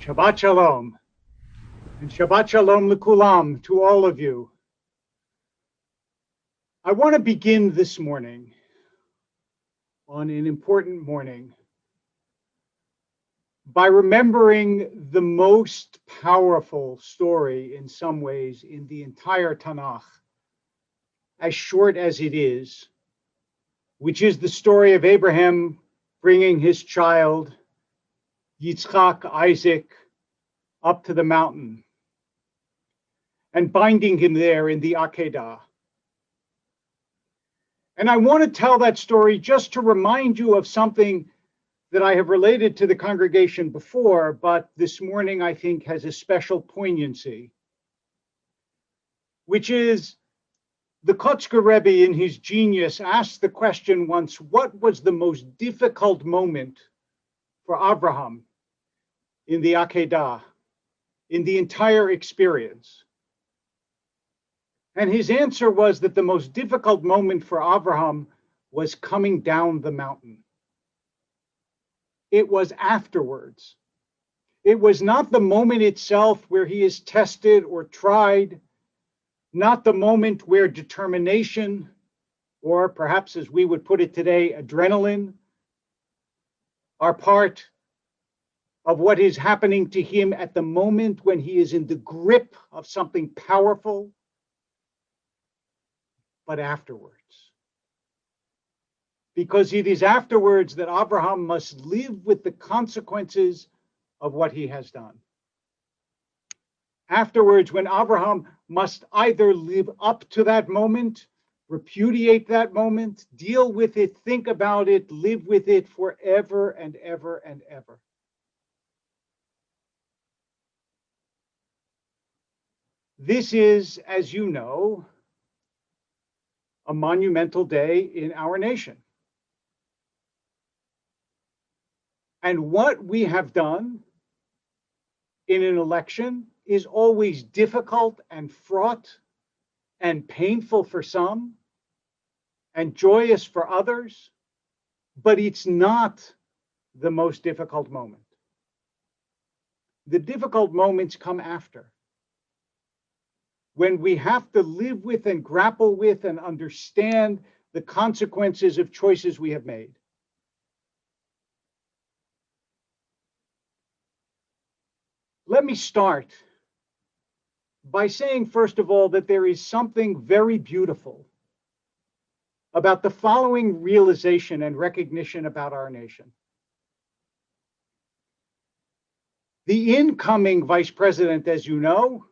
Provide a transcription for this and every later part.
Shabbat Shalom. And Shabbat Shalom Lekulam to all of you. I want to begin this morning on an important morning by remembering the most powerful story in some ways in the entire Tanakh, as short as it is, which is the story of Abraham bringing his child Yitzchak, Isaac, up to the mountain and binding him there in the Akedah. And I want to tell that story just to remind you of something that I have related to the congregation before, but this morning I think has a special poignancy, which is the Kotzker Rebbe in his genius asked the question once, what was the most difficult moment for Abraham in the Akedah, in the entire experience? And his answer was that the most difficult moment for Abraham was coming down the mountain. It was afterwards. It was not the moment itself where he is tested or tried, not the moment where determination, or perhaps as we would put it today, adrenaline, are part of what is happening to him at the moment when he is in the grip of something powerful, but afterwards. Because it is afterwards that Abraham must live with the consequences of what he has done. Afterwards, when Abraham must either live up to that moment, repudiate that moment, deal with it, think about it, live with it forever and ever and ever. This is, as you know, a monumental day in our nation. And what we have done in an election is always difficult and fraught and painful for some and joyous for others, but it's not the most difficult moment. The difficult moments come after when we have to live with and grapple with and understand the consequences of choices we have made. Let me start by saying, first of all, that there is something very beautiful about the following realization and recognition about our nation. The incoming vice president, as you know,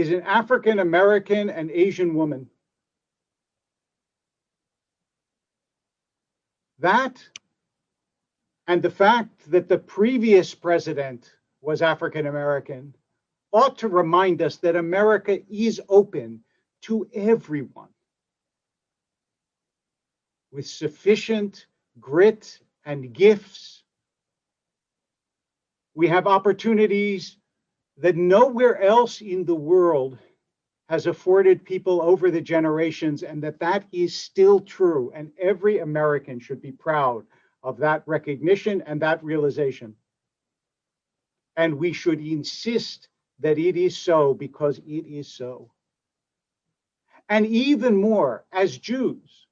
is an African American and Asian woman. That and the fact that the previous president was African American ought to remind us that America is open to everyone with sufficient grit and gifts. We have opportunities that nowhere else in the world has afforded people over the generations and that that is still true and every American should be proud of that recognition and that realization. And we should insist that it is so because it is so. And even more, as Jews,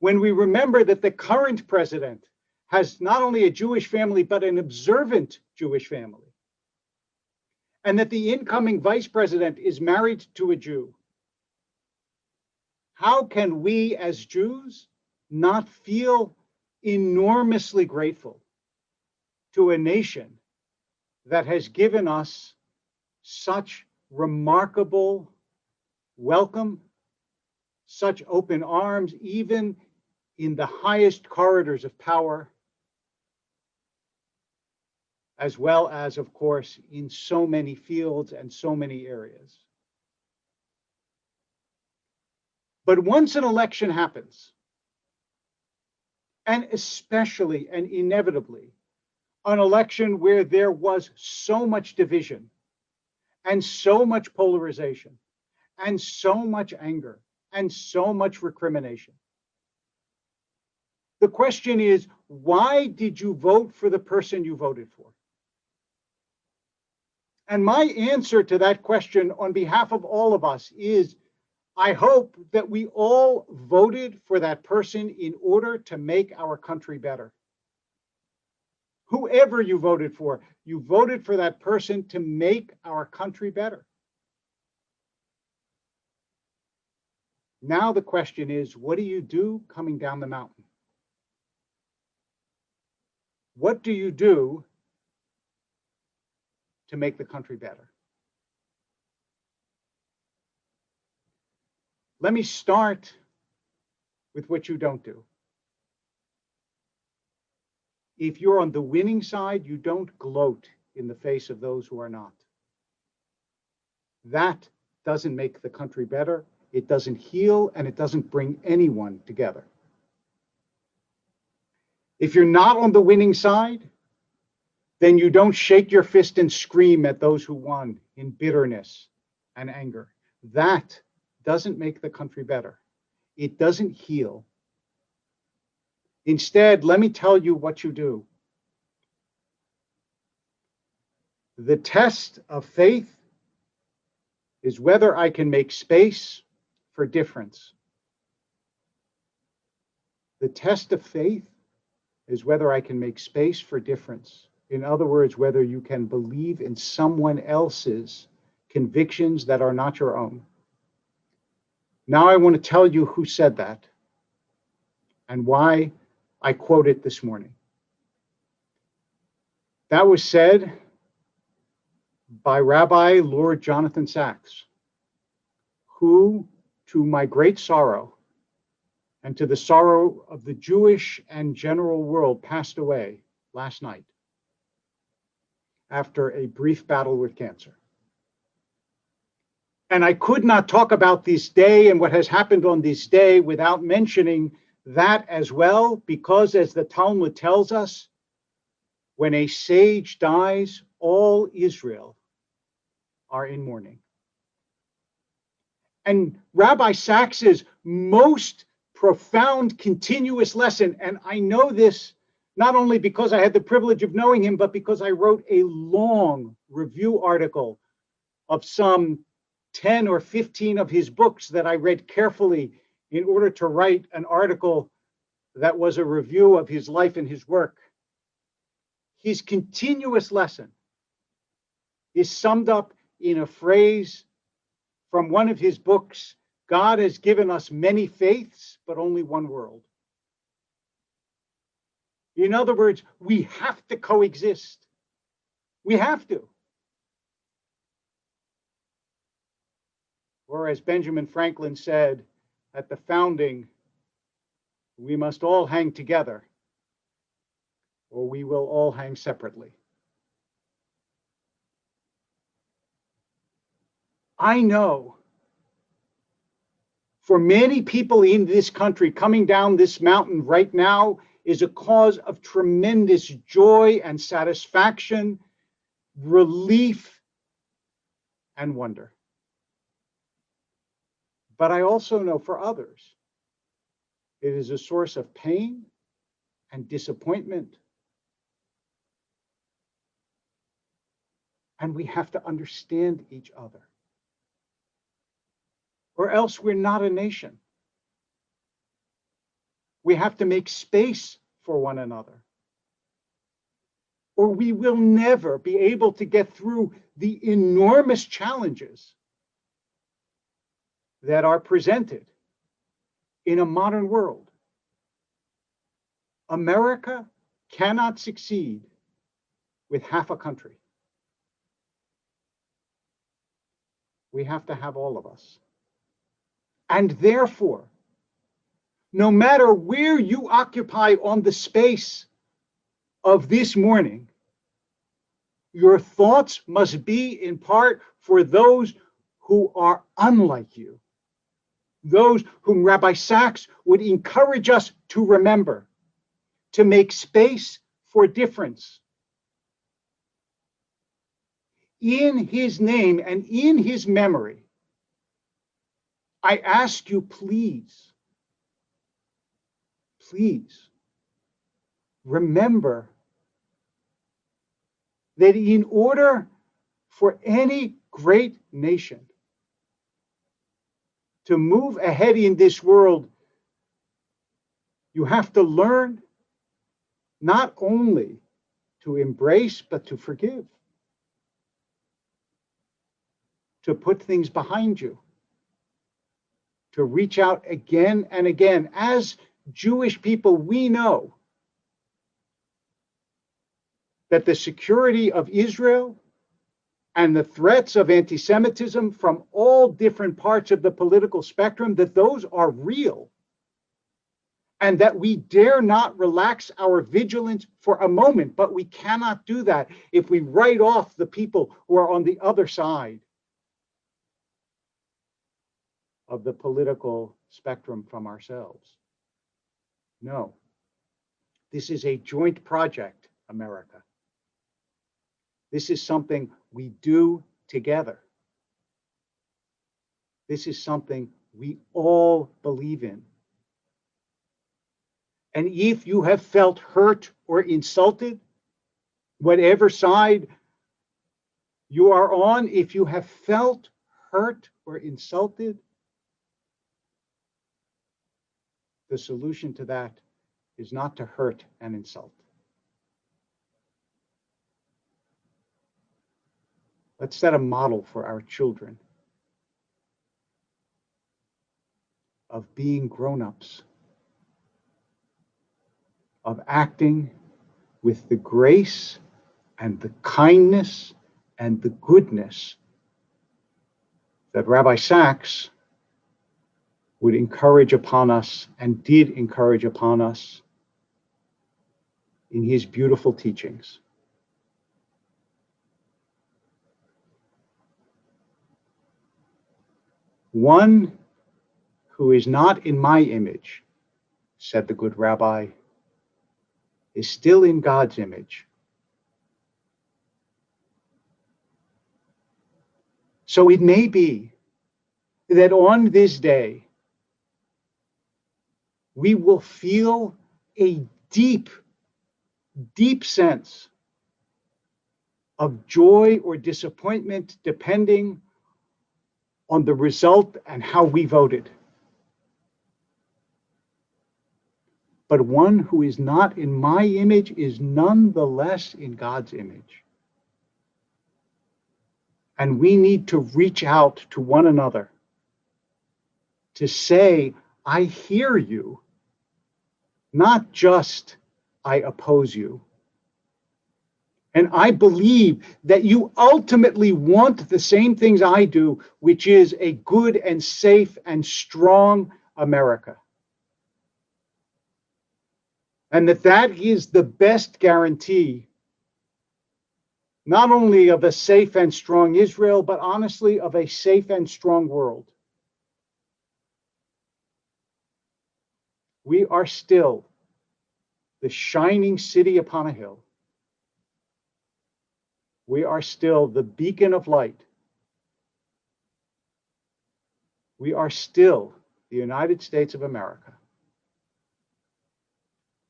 when we remember that the current president has not only a Jewish family, but an observant Jewish family and that the incoming vice president is married to a Jew. How can we as Jews not feel enormously grateful to a nation that has given us such remarkable welcome, such open arms, even in the highest corridors of power, as well as, of course, in so many fields and so many areas. But once an election happens, and especially and inevitably, an election where there was so much division and so much polarization and so much anger and so much recrimination. The question is, why did you vote for the person you voted for? And my answer to that question on behalf of all of us is I hope that we all voted for that person in order to make our country better. Whoever you voted for, you voted for that person to make our country better. Now the question is, what do you do coming down the mountain? What do you do to make the country better? Let me start with what you don't do. If you're on the winning side, you don't gloat in the face of those who are not. That doesn't make the country better. It doesn't heal and it doesn't bring anyone together. If you're not on the winning side, then you don't shake your fist and scream at those who won in bitterness and anger. That doesn't make the country better. It doesn't heal. Instead, let me tell you what you do. The test of faith is whether I can make space for difference. The test of faith is whether I can make space for difference. In other words, whether you can believe in someone else's convictions that are not your own. Now I want to tell you who said that and why I quote it this morning. That was said by Rabbi Lord Jonathan Sacks, who, to my great sorrow, and to the sorrow of the Jewish and general world, passed away last night after a brief battle with cancer. And I could not talk about this day and what has happened on this day without mentioning that as well, because as the Talmud tells us, when a sage dies, all Israel are in mourning. And Rabbi Sacks's most profound, continuous lesson, and I know this not only because I had the privilege of knowing him, but because I wrote a long review article of some 10 or 15 of his books that I read carefully in order to write an article that was a review of his life and his work. His continuous lesson is summed up in a phrase from one of his books God has given us many faiths, but only one world. In other words, we have to coexist. We have to. Or as Benjamin Franklin said at the founding, we must all hang together or we will all hang separately. I know for many people in this country coming down this mountain right now is a cause of tremendous joy and satisfaction, relief, and wonder. But I also know for others, it is a source of pain and disappointment. And we have to understand each other. Or else we're not a nation. We have to make space for one another. Or we will never be able to get through the enormous challenges that are presented in a modern world. America cannot succeed with half a country. We have to have all of us. And therefore, no matter where you occupy on the space of this morning, your thoughts must be in part for those who are unlike you, those whom Rabbi Sacks would encourage us to remember, to make space for difference. In his name and in his memory, I ask you, please, please remember that in order for any great nation to move ahead in this world, you have to learn not only to embrace, but to forgive, to put things behind you, to reach out again and again. As Jewish people, we know that the security of Israel and the threats of anti-Semitism from all different parts of the political spectrum, that those are real. And that we dare not relax our vigilance for a moment, but we cannot do that if we write off the people who are on the other side of the political spectrum from ourselves. No, this is a joint project, America. This is something we do together. This is something we all believe in. And if you have felt hurt or insulted, whatever side you are on, if you have felt hurt or insulted, the solution to that is not to hurt and insult. Let's set a model for our children of being grown-ups, of acting with the grace and the kindness and the goodness that Rabbi Sacks would encourage upon us and did encourage upon us in his beautiful teachings. One who is not in my image, said the good rabbi, is still in God's image. So it may be that on this day, we will feel a deep, deep sense of joy or disappointment, depending on the result and how we voted. But one who is not in my image is nonetheless in God's image. And we need to reach out to one another to say, I hear you, not just I oppose you. And I believe that you ultimately want the same things I do, which is a good and safe and strong America. And that that is the best guarantee, not only of a safe and strong Israel, but honestly of a safe and strong world. We are still the shining city upon a hill we are still the beacon of light. We are still the United States of America.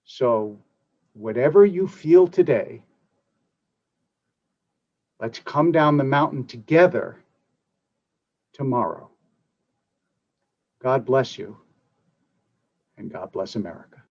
So, whatever you feel today, let's come down the mountain together tomorrow. God bless you, and God bless America.